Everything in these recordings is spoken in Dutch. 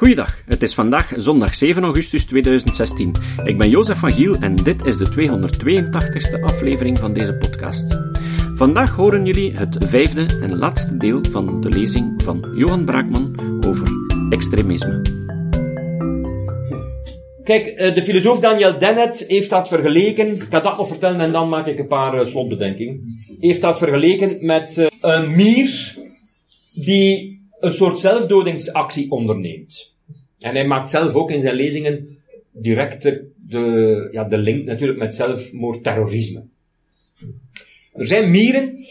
Goeiedag, het is vandaag zondag 7 augustus 2016. Ik ben Jozef van Giel en dit is de 282ste aflevering van deze podcast. Vandaag horen jullie het vijfde en laatste deel van de lezing van Johan Braakman over extremisme. Kijk, eh, de filosoof Daniel Dennett heeft dat vergeleken. Ik ga dat nog vertellen en dan maak ik een paar eh, slotbedenkingen. Heeft dat vergeleken met eh, een mier die een soort zelfdodingsactie onderneemt. En hij maakt zelf ook in zijn lezingen direct de, ja, de link natuurlijk met zelfmoordterrorisme. Er zijn mieren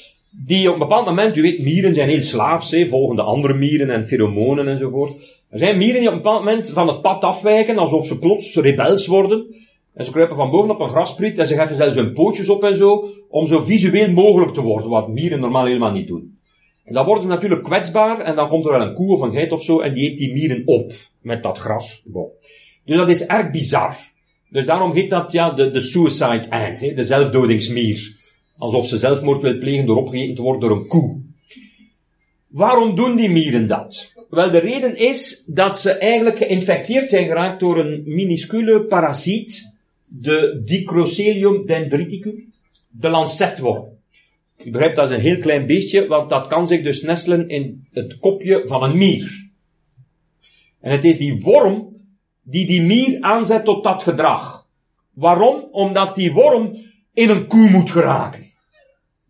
die op een bepaald moment, u weet, mieren zijn heel slaafs, hè, volgende andere mieren en pheromonen enzovoort. Er zijn mieren die op een bepaald moment van het pad afwijken, alsof ze plots rebels worden. En ze kruipen van boven op een graspriet en ze geven zelfs hun pootjes op en zo, om zo visueel mogelijk te worden, wat mieren normaal helemaal niet doen. Dan worden ze natuurlijk kwetsbaar en dan komt er wel een koe of een geit of zo en die eet die mieren op met dat gras. Bon. Dus dat is erg bizar. Dus daarom heet dat ja de, de suicide ant, hè, de zelfdodingsmier. Alsof ze zelfmoord wil plegen door opgegeten te worden door een koe. Waarom doen die mieren dat? Wel, de reden is dat ze eigenlijk geïnfecteerd zijn geraakt door een minuscule parasiet, de Dicrocelium dendriticum, de lancetworm. U begrijpt, dat is een heel klein beestje, want dat kan zich dus nestelen in het kopje van een mier. En het is die worm die die mier aanzet tot dat gedrag. Waarom? Omdat die worm in een koe moet geraken.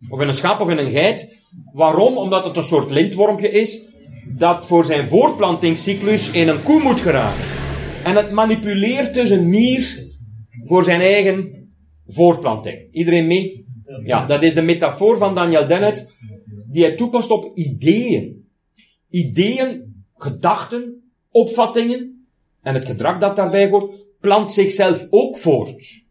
Of in een schaap of in een geit. Waarom? Omdat het een soort lintwormpje is dat voor zijn voortplantingscyclus in een koe moet geraken. En het manipuleert dus een mier voor zijn eigen voortplanting. Iedereen mee? Ja, dat is de metafoor van Daniel Dennett, die hij toepast op ideeën. Ideeën, gedachten, opvattingen, en het gedrag dat daarbij hoort, plant zichzelf ook voort.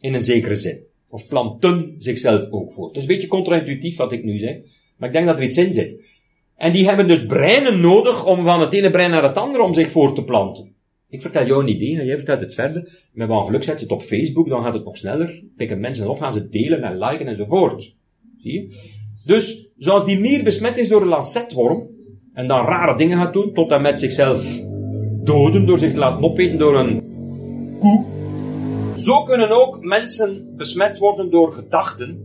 In een zekere zin. Of planten zichzelf ook voort. Het is een beetje contra-intuïtief wat ik nu zeg, maar ik denk dat er iets in zit. En die hebben dus breinen nodig om van het ene brein naar het andere om zich voor te planten. Ik vertel jou een idee en jij vertelt het verder. Met wat geluk zet je het op Facebook, dan gaat het nog sneller. Pikken mensen op, gaan ze delen en liken enzovoort. Zie je? Dus, zoals die mier besmet is door een lancetworm, en dan rare dingen gaat doen, tot en met zichzelf doden, door zich te laten opeten door een koe. Zo kunnen ook mensen besmet worden door gedachten,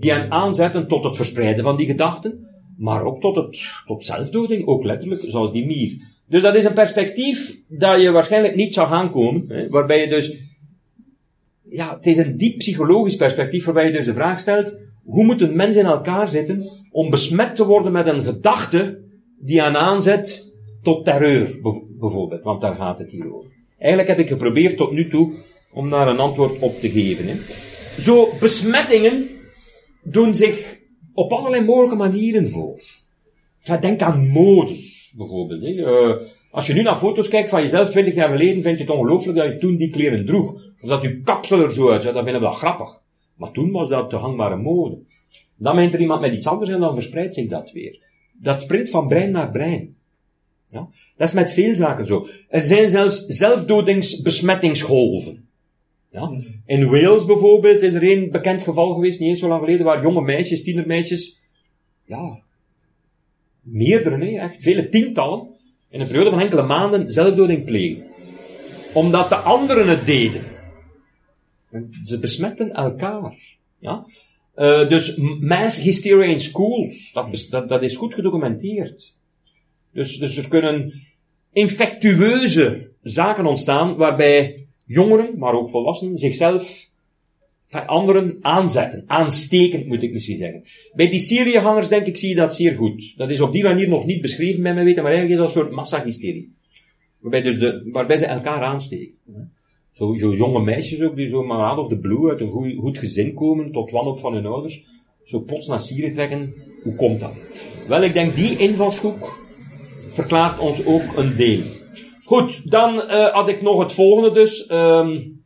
die hen aanzetten tot het verspreiden van die gedachten, maar ook tot, het, tot zelfdoding, ook letterlijk, zoals die mier. Dus dat is een perspectief dat je waarschijnlijk niet zou aankomen, hè, waarbij je dus, ja, het is een diep psychologisch perspectief waarbij je dus de vraag stelt, hoe moet een mens in elkaar zitten om besmet te worden met een gedachte die aan aanzet tot terreur, bijvoorbeeld, want daar gaat het hier over. Eigenlijk heb ik geprobeerd tot nu toe om daar een antwoord op te geven. Hè. Zo, besmettingen doen zich op allerlei mogelijke manieren voor. denk aan modes, bijvoorbeeld. Hè. Uh, als je nu naar foto's kijkt van jezelf 20 jaar geleden, vind je het ongelooflijk dat je toen die kleren droeg. Of dat je kapsel er zo uitzag, dat vinden we wel grappig. Maar toen was dat de hangbare mode. Dan meent er iemand met iets anders en dan verspreidt zich dat weer. Dat springt van brein naar brein. Ja? Dat is met veel zaken zo. Er zijn zelfs zelfdodingsbesmettingsgolven. Ja? In Wales bijvoorbeeld is er een bekend geval geweest, niet eens zo lang geleden, waar jonge meisjes, tienermeisjes, ja, meerdere, nee, echt vele tientallen, in een periode van enkele maanden zelfdoding plegen. Omdat de anderen het deden. En ze besmetten elkaar. Ja? Uh, dus mass hysteria in schools, dat, dat, is goed gedocumenteerd. Dus, dus er kunnen infectueuze zaken ontstaan waarbij jongeren, maar ook volwassenen, zichzelf anderen aanzetten. Aanstekend moet ik misschien zeggen. Bij die Syriëgangers denk ik zie je dat zeer goed. Dat is op die manier nog niet beschreven bij mij weten, maar eigenlijk is dat een soort massahysterie. Waarbij, dus de, waarbij ze elkaar aansteken. Zo, zo jonge meisjes ook, die zo maar out of the blue uit een goed, goed gezin komen, tot wanhoop van hun ouders, zo plots naar Syrië trekken. Hoe komt dat? Wel, ik denk die invalshoek verklaart ons ook een deel. Goed, dan uh, had ik nog het volgende dus. Um,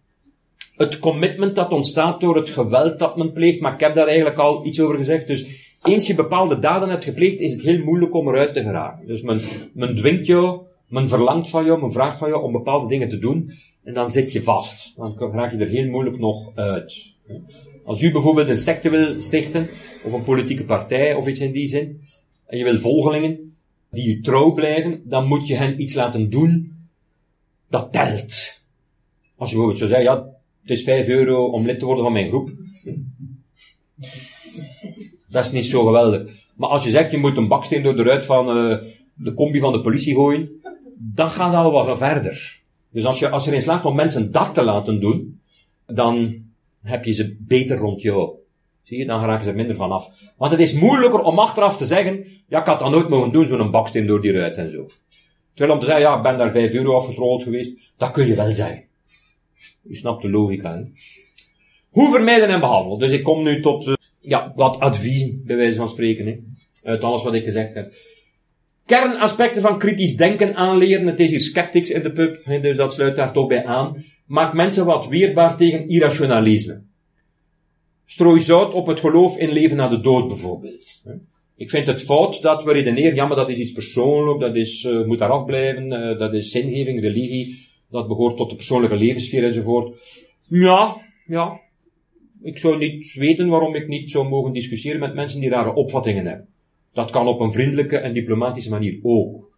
het commitment dat ontstaat door het geweld dat men pleegt, maar ik heb daar eigenlijk al iets over gezegd. Dus eens je bepaalde daden hebt gepleegd, is het heel moeilijk om eruit te geraken. Dus men, men dwingt jou, men verlangt van jou, men vraagt van jou om bepaalde dingen te doen, en dan zit je vast. Dan raak je er heel moeilijk nog uit. Als u bijvoorbeeld een secte wil stichten, of een politieke partij, of iets in die zin, en je wil volgelingen, die je trouw blijven, dan moet je hen iets laten doen dat telt. Als je bijvoorbeeld zou zeggen, ja, het is 5 euro om lid te worden van mijn groep. Dat is niet zo geweldig. Maar als je zegt, je moet een baksteen door de ruit van uh, de combi van de politie gooien, dan gaat dat wel wat verder. Dus als je, als erin slaagt om mensen dat te laten doen, dan heb je ze beter rond jou. Zie je, dan raken ze er minder van af. Want het is moeilijker om achteraf te zeggen, ja, ik had dat nooit mogen doen, zo'n baksteen door die ruit en zo. Terwijl om te zeggen, ja, ik ben daar 5 euro afgetrold geweest, dat kun je wel zeggen. Je snapt de logica, hè? Hoe vermijden en behandelen? Dus ik kom nu tot, uh, ja, wat adviezen, bij wijze van spreken, hè? Uit alles wat ik gezegd heb. Kernaspecten van kritisch denken aanleren. Het is hier sceptics in de pub, hè, dus dat sluit daar toch bij aan. Maak mensen wat weerbaar tegen irrationalisme. Strooi zout op het geloof in leven na de dood, bijvoorbeeld. Ik vind het fout dat we redeneren, ja, maar dat is iets persoonlijk, dat is, uh, moet daar afblijven, uh, dat is zingeving, religie, dat behoort tot de persoonlijke levenssfeer enzovoort. Ja, ja. Ik zou niet weten waarom ik niet zou mogen discussiëren met mensen die rare opvattingen hebben. Dat kan op een vriendelijke en diplomatische manier ook.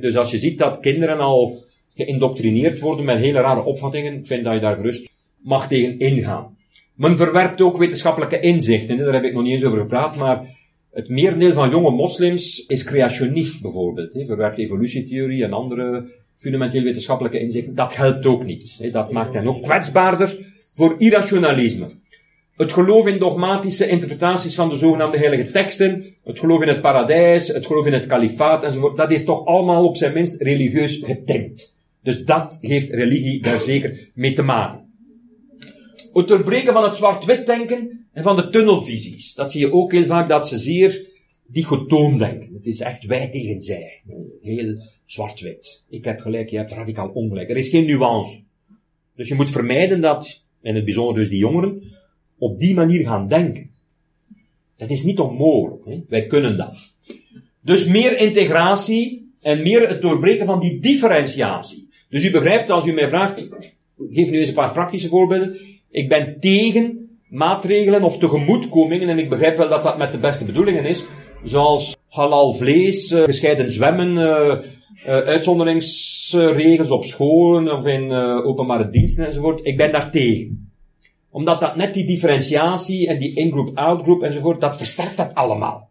Dus als je ziet dat kinderen al geïndoctrineerd worden met hele rare opvattingen, vind dat je daar gerust mag tegen ingaan. Men verwerpt ook wetenschappelijke inzichten, daar heb ik nog niet eens over gepraat, maar het merendeel van jonge moslims is creationist bijvoorbeeld. Verwerpt evolutietheorie en andere fundamenteel wetenschappelijke inzichten. Dat helpt ook niet. Dat maakt hen ook kwetsbaarder voor irrationalisme. Het geloof in dogmatische interpretaties van de zogenaamde heilige teksten, het geloof in het paradijs, het geloof in het kalifaat enzovoort, dat is toch allemaal op zijn minst religieus getint. Dus dat heeft religie daar zeker mee te maken. Het doorbreken van het zwart-wit denken en van de tunnelvisies. Dat zie je ook heel vaak, dat ze zeer dichotoom denken. Het is echt wij tegen zij. Heel zwart-wit. Ik heb gelijk, je hebt radicaal ongelijk. Er is geen nuance. Dus je moet vermijden dat, in het bijzonder dus die jongeren, op die manier gaan denken. Dat is niet onmogelijk. Hè? Wij kunnen dat. Dus meer integratie en meer het doorbreken van die differentiatie. Dus u begrijpt, als u mij vraagt, geef nu eens een paar praktische voorbeelden. Ik ben tegen maatregelen of tegemoetkomingen, en ik begrijp wel dat dat met de beste bedoelingen is, zoals halal vlees, uh, gescheiden zwemmen, uh, uh, uitzonderingsregels op scholen of in openbare diensten enzovoort. Ik ben daar tegen omdat dat net die differentiatie en die in-group, out-group enzovoort, dat versterkt dat allemaal.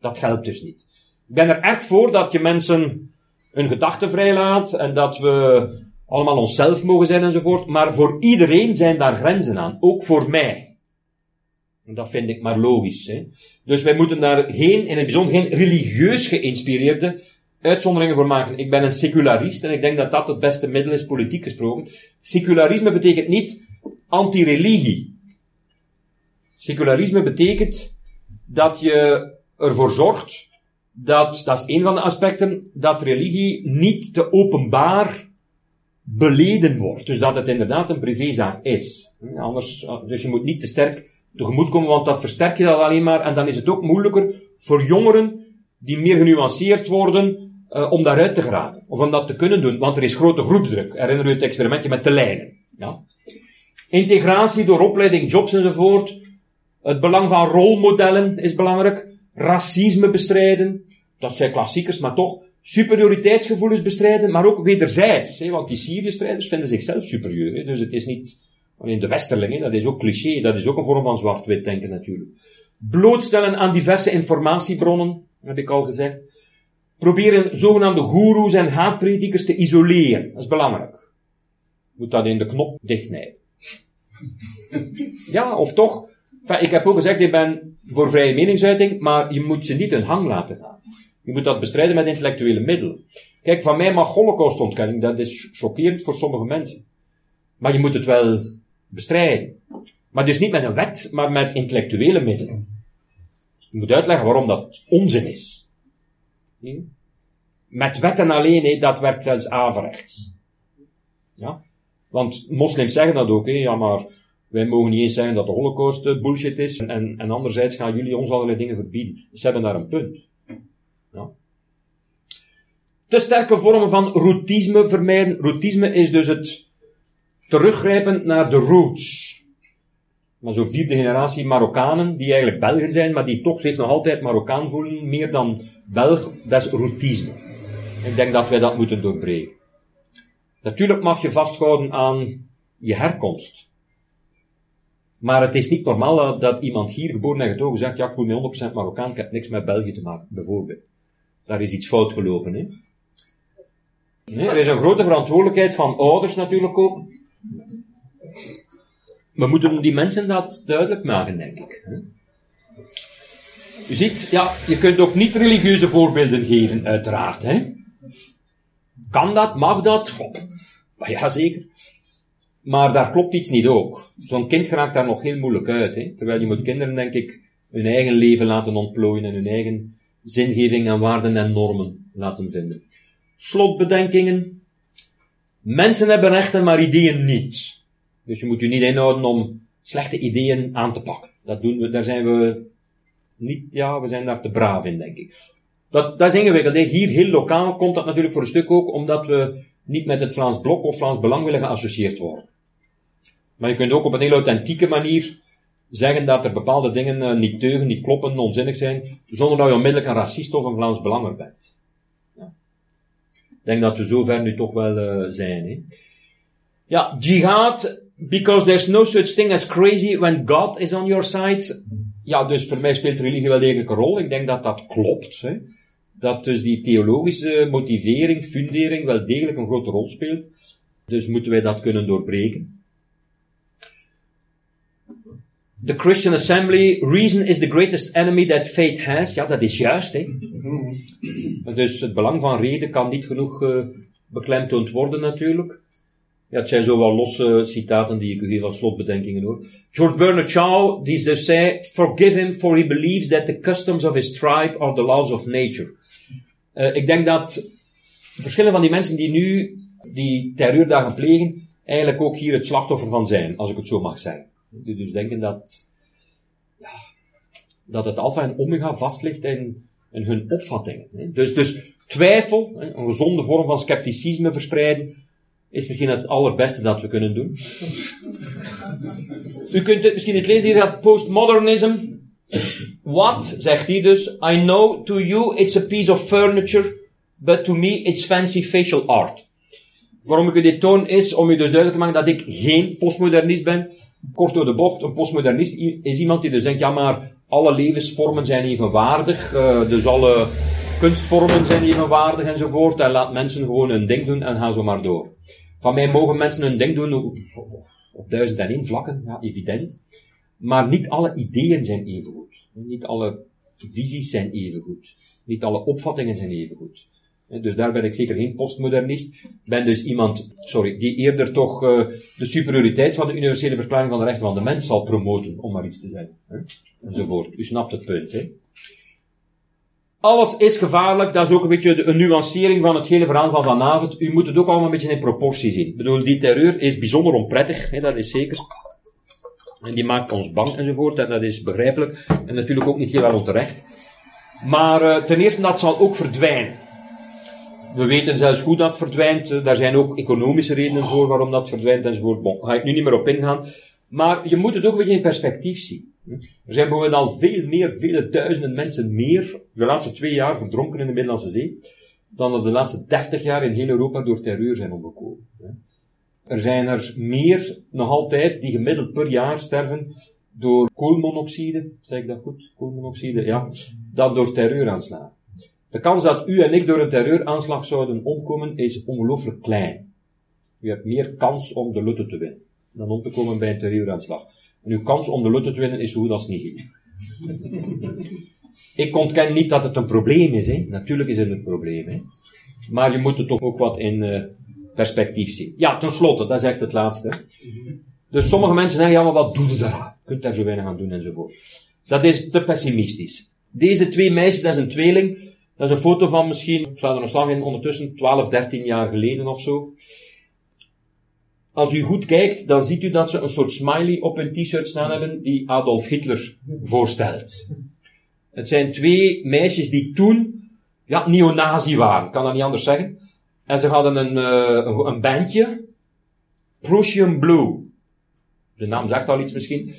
Dat geldt dus niet. Ik ben er erg voor dat je mensen hun gedachten vrijlaat en dat we allemaal onszelf mogen zijn enzovoort, maar voor iedereen zijn daar grenzen aan, ook voor mij. Dat vind ik maar logisch. Hè? Dus wij moeten daar geen, in het bijzonder geen religieus geïnspireerde uitzonderingen voor maken. Ik ben een secularist en ik denk dat dat het beste middel is, politiek gesproken. Secularisme betekent niet anti-religie. Secularisme betekent dat je ervoor zorgt dat, dat is een van de aspecten, dat religie niet te openbaar beleden wordt. Dus dat het inderdaad een privézaak is. Anders, dus je moet niet te sterk tegemoet komen, want dat versterk je dat alleen maar. En dan is het ook moeilijker voor jongeren die meer genuanceerd worden, uh, om daaruit te geraken. Of om dat te kunnen doen, want er is grote groepsdruk. Herinner u het experimentje met de lijnen. Ja? Integratie door opleiding, jobs enzovoort. Het belang van rolmodellen is belangrijk. Racisme bestrijden. Dat zijn klassiekers, maar toch. Superioriteitsgevoelens bestrijden, maar ook wederzijds. Hè, want die Syrië-strijders vinden zichzelf superieur. Dus het is niet alleen de westerlingen, dat is ook cliché. Dat is ook een vorm van zwart-wit denken natuurlijk. Blootstellen aan diverse informatiebronnen, heb ik al gezegd. Proberen zogenaamde goeroes en haatpredikers te isoleren. Dat is belangrijk. Moet dat in de knop dichtnijden. Ja, of toch? ik heb ook gezegd, ik ben voor vrije meningsuiting, maar je moet ze niet hun hang laten gaan. Je moet dat bestrijden met intellectuele middelen. Kijk, van mij mag holocaustontkenning, dat is chockerend voor sommige mensen. Maar je moet het wel bestrijden. Maar dus niet met een wet, maar met intellectuele middelen. Je moet uitleggen waarom dat onzin is. Met wetten alleen, dat werkt zelfs averechts. Ja? Want moslims zeggen dat ook, hè? ja maar wij mogen niet eens zeggen dat de holocaust eh, bullshit is, en, en anderzijds gaan jullie ons allerlei dingen verbieden. Ze hebben daar een punt. Ja. Te sterke vormen van routisme vermijden. Routisme is dus het teruggrijpen naar de roots. Maar zo'n vierde generatie Marokkanen, die eigenlijk Belgen zijn, maar die toch zich nog altijd Marokkaan voelen, meer dan Belg, dat is routisme. Ik denk dat wij dat moeten doorbreken. Natuurlijk mag je vasthouden aan je herkomst. Maar het is niet normaal dat iemand hier geboren en getogen zegt, ja, ik voel me 100% Marokkaan, ik heb niks met België te maken, bijvoorbeeld. Daar is iets fout gelopen, hè. Er is een grote verantwoordelijkheid van ouders natuurlijk ook. We moeten die mensen dat duidelijk maken, denk ik. U ziet, ja, je kunt ook niet religieuze voorbeelden geven, uiteraard, hè. Kan dat? Mag dat? Ja, zeker. Maar daar klopt iets niet ook. Zo'n kind geraakt daar nog heel moeilijk uit. Hè? Terwijl je moet kinderen, denk ik, hun eigen leven laten ontplooien en hun eigen zingeving en waarden en normen laten vinden. Slotbedenkingen. Mensen hebben rechten, maar ideeën niet. Dus je moet je niet inhouden om slechte ideeën aan te pakken. Dat doen we, daar zijn we niet, ja, we zijn daar te braaf in, denk ik. Dat, dat is ingewikkeld. Hier heel lokaal komt dat natuurlijk voor een stuk ook omdat we niet met het Vlaams Blok of Vlaams Belang willen geassocieerd worden. Maar je kunt ook op een heel authentieke manier zeggen dat er bepaalde dingen uh, niet deugen, niet kloppen, onzinnig zijn, zonder dat je onmiddellijk een racist of een Vlaams Belanger bent. Ja. Ik denk dat we zover nu toch wel uh, zijn. Hè. Ja, jihad, because there's no such thing as crazy when God is on your side. Ja, dus voor mij speelt religie wel degelijk een rol. Ik denk dat dat klopt. Hè. Dat dus die theologische motivering, fundering wel degelijk een grote rol speelt. Dus moeten wij dat kunnen doorbreken. The Christian Assembly, reason is the greatest enemy that faith has. Ja, dat is juist, hè. Dus het belang van reden kan niet genoeg uh, beklemtoond worden, natuurlijk. Ja, het zijn zo wel losse citaten die ik u geef als slotbedenkingen hoor. George Bernard Shaw, die dus zei, forgive him for he believes that the customs of his tribe are the laws of nature. Uh, ik denk dat verschillende van die mensen die nu die terreurdagen plegen, eigenlijk ook hier het slachtoffer van zijn, als ik het zo mag zeggen. Dus denken dat, ja, dat het alfa en omega vast ligt in, hun opvattingen. Dus, dus twijfel, een gezonde vorm van scepticisme verspreiden, is misschien het allerbeste dat we kunnen doen. U kunt het misschien niet lezen hier, postmodernism. What, zegt hij dus, I know to you it's a piece of furniture, but to me it's fancy facial art. Waarom ik u dit toon is om u dus duidelijk te maken dat ik geen postmodernist ben, kort door de bocht, een postmodernist is iemand die dus denkt, ja maar alle levensvormen zijn evenwaardig, uh, dus alle kunstvormen zijn evenwaardig enzovoort, en laat mensen gewoon hun ding doen en gaan zo maar door. Van mij mogen mensen hun ding doen op duizend en één vlakken, ja, evident. Maar niet alle ideeën zijn even goed. Niet alle visies zijn even goed. Niet alle opvattingen zijn even goed. Dus daar ben ik zeker geen postmodernist. Ik ben dus iemand, sorry, die eerder toch uh, de superioriteit van de universele verklaring van de rechten van de mens zal promoten, om maar iets te zeggen. Enzovoort. U snapt het punt, hè? Alles is gevaarlijk, dat is ook een beetje een nuancering van het hele verhaal van vanavond. U moet het ook allemaal een beetje in proportie zien. Ik bedoel, die terreur is bijzonder onprettig, hè, dat is zeker. En die maakt ons bang enzovoort, en dat is begrijpelijk. En natuurlijk ook niet heel wel onterecht. Maar uh, ten eerste, dat zal ook verdwijnen. We weten zelfs hoe dat verdwijnt. Daar zijn ook economische redenen voor waarom dat verdwijnt enzovoort. Bon, ga ik nu niet meer op ingaan. Maar je moet het ook een in perspectief zien. Er zijn bijvoorbeeld al veel meer, vele duizenden mensen meer, de laatste twee jaar verdronken in de Middellandse Zee, dan er de laatste dertig jaar in heel Europa door terreur zijn omgekomen. Er zijn er meer, nog altijd, die gemiddeld per jaar sterven door koolmonoxide, zeg ik dat goed? Koolmonoxide, ja, dan door terreuraanslagen. De kans dat u en ik door een terreuraanslag zouden omkomen is ongelooflijk klein. U hebt meer kans om de lutte te winnen dan om te komen bij een terreuraanslag. En uw kans om de lutte te winnen is zo goed als niet. ik ontken niet dat het een probleem is. Hè. Natuurlijk is het een probleem. Hè. Maar je moet het toch ook wat in uh, perspectief zien. Ja, tenslotte, dat is echt het laatste. Dus sommige mensen zeggen, ja, maar wat doe je daar? Je kunt daar zo weinig aan doen enzovoort. Dat is te pessimistisch. Deze twee meisjes, dat is een tweeling. Dat is een foto van misschien, ik sla er een slag in, ondertussen 12, 13 jaar geleden of zo. Als u goed kijkt, dan ziet u dat ze een soort smiley op hun t-shirt staan hebben die Adolf Hitler voorstelt. Het zijn twee meisjes die toen, ja, neonazi waren, kan dat niet anders zeggen. En ze hadden een, uh, een bandje, Prussian Blue. De naam zegt al iets misschien.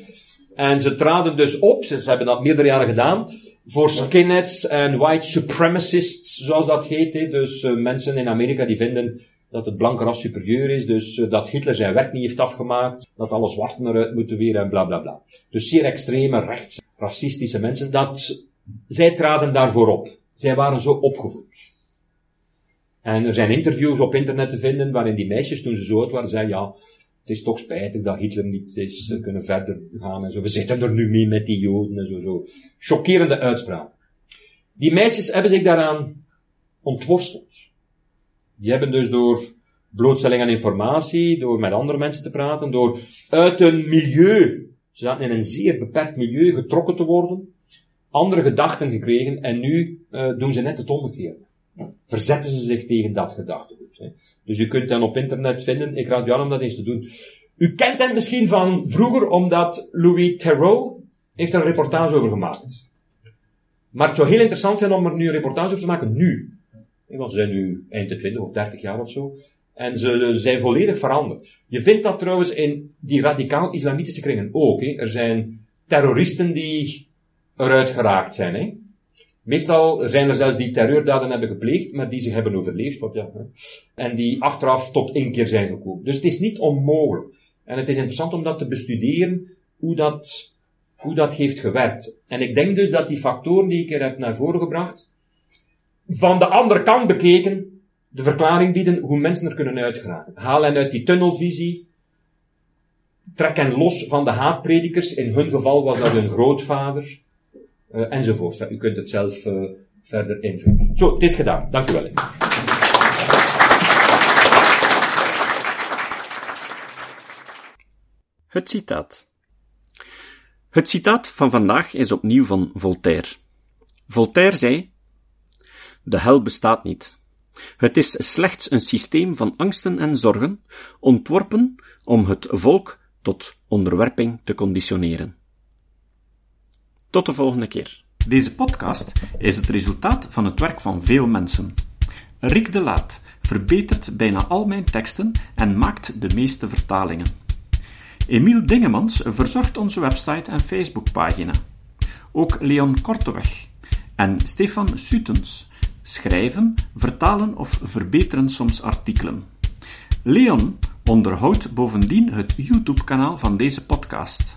En ze traden dus op, ze hebben dat meerdere jaren gedaan, voor skinheads en white supremacists, zoals dat heet. Dus uh, mensen in Amerika die vinden dat het blanke ras superieur is, dus uh, dat Hitler zijn werk niet heeft afgemaakt, dat alle zwarten eruit moeten weer en bla bla bla. Dus zeer extreme, rechts, racistische mensen, dat, zij traden daarvoor op. Zij waren zo opgevoed. En er zijn interviews op internet te vinden waarin die meisjes, toen ze zo oud waren, zeiden, ja, het is toch spijtig dat Hitler niet is, we kunnen verder gaan en zo. We zitten er nu mee met die Joden en zo, zo. Chockerende uitspraak. Die meisjes hebben zich daaraan ontworsteld. Die hebben dus door blootstelling aan informatie, door met andere mensen te praten, door uit een milieu, ze zaten in een zeer beperkt milieu, getrokken te worden, andere gedachten gekregen en nu uh, doen ze net het omgekeerde. Verzetten ze zich tegen dat gedachtegoed. Dus u kunt hen op internet vinden. Ik raad u aan om dat eens te doen. U kent hen misschien van vroeger, omdat Louis Theroux heeft er een reportage over gemaakt. Maar het zou heel interessant zijn om er nu een reportage over te maken, nu. Want ze zijn nu eind de 20 of 30 jaar of zo. En ze zijn volledig veranderd. Je vindt dat trouwens in die radicaal-islamitische kringen ook. Hè. Er zijn terroristen die eruit geraakt zijn. Hè. Meestal zijn er zelfs die terreurdaden hebben gepleegd, maar die zich hebben overleefd. Wat, ja, en die achteraf tot één keer zijn gekomen. Dus het is niet onmogelijk. En het is interessant om dat te bestuderen, hoe dat, hoe dat heeft gewerkt. En ik denk dus dat die factoren die ik er heb naar voren gebracht, van de andere kant bekeken, de verklaring bieden hoe mensen er kunnen uitgeraken. Haal uit die tunnelvisie, trek hen los van de haatpredikers. In hun geval was dat hun grootvader uh, enzovoort. U kunt het zelf uh, verder invullen. Zo, het is gedaan. Dank u wel. Het citaat. Het citaat van vandaag is opnieuw van Voltaire. Voltaire zei: De hel bestaat niet. Het is slechts een systeem van angsten en zorgen, ontworpen om het volk tot onderwerping te conditioneren. Tot de volgende keer. Deze podcast is het resultaat van het werk van veel mensen. Rick de Laat verbetert bijna al mijn teksten en maakt de meeste vertalingen. Emiel Dingemans verzorgt onze website en Facebookpagina. Ook Leon Korteweg en Stefan Sutens schrijven, vertalen of verbeteren soms artikelen. Leon onderhoudt bovendien het YouTube-kanaal van deze podcast.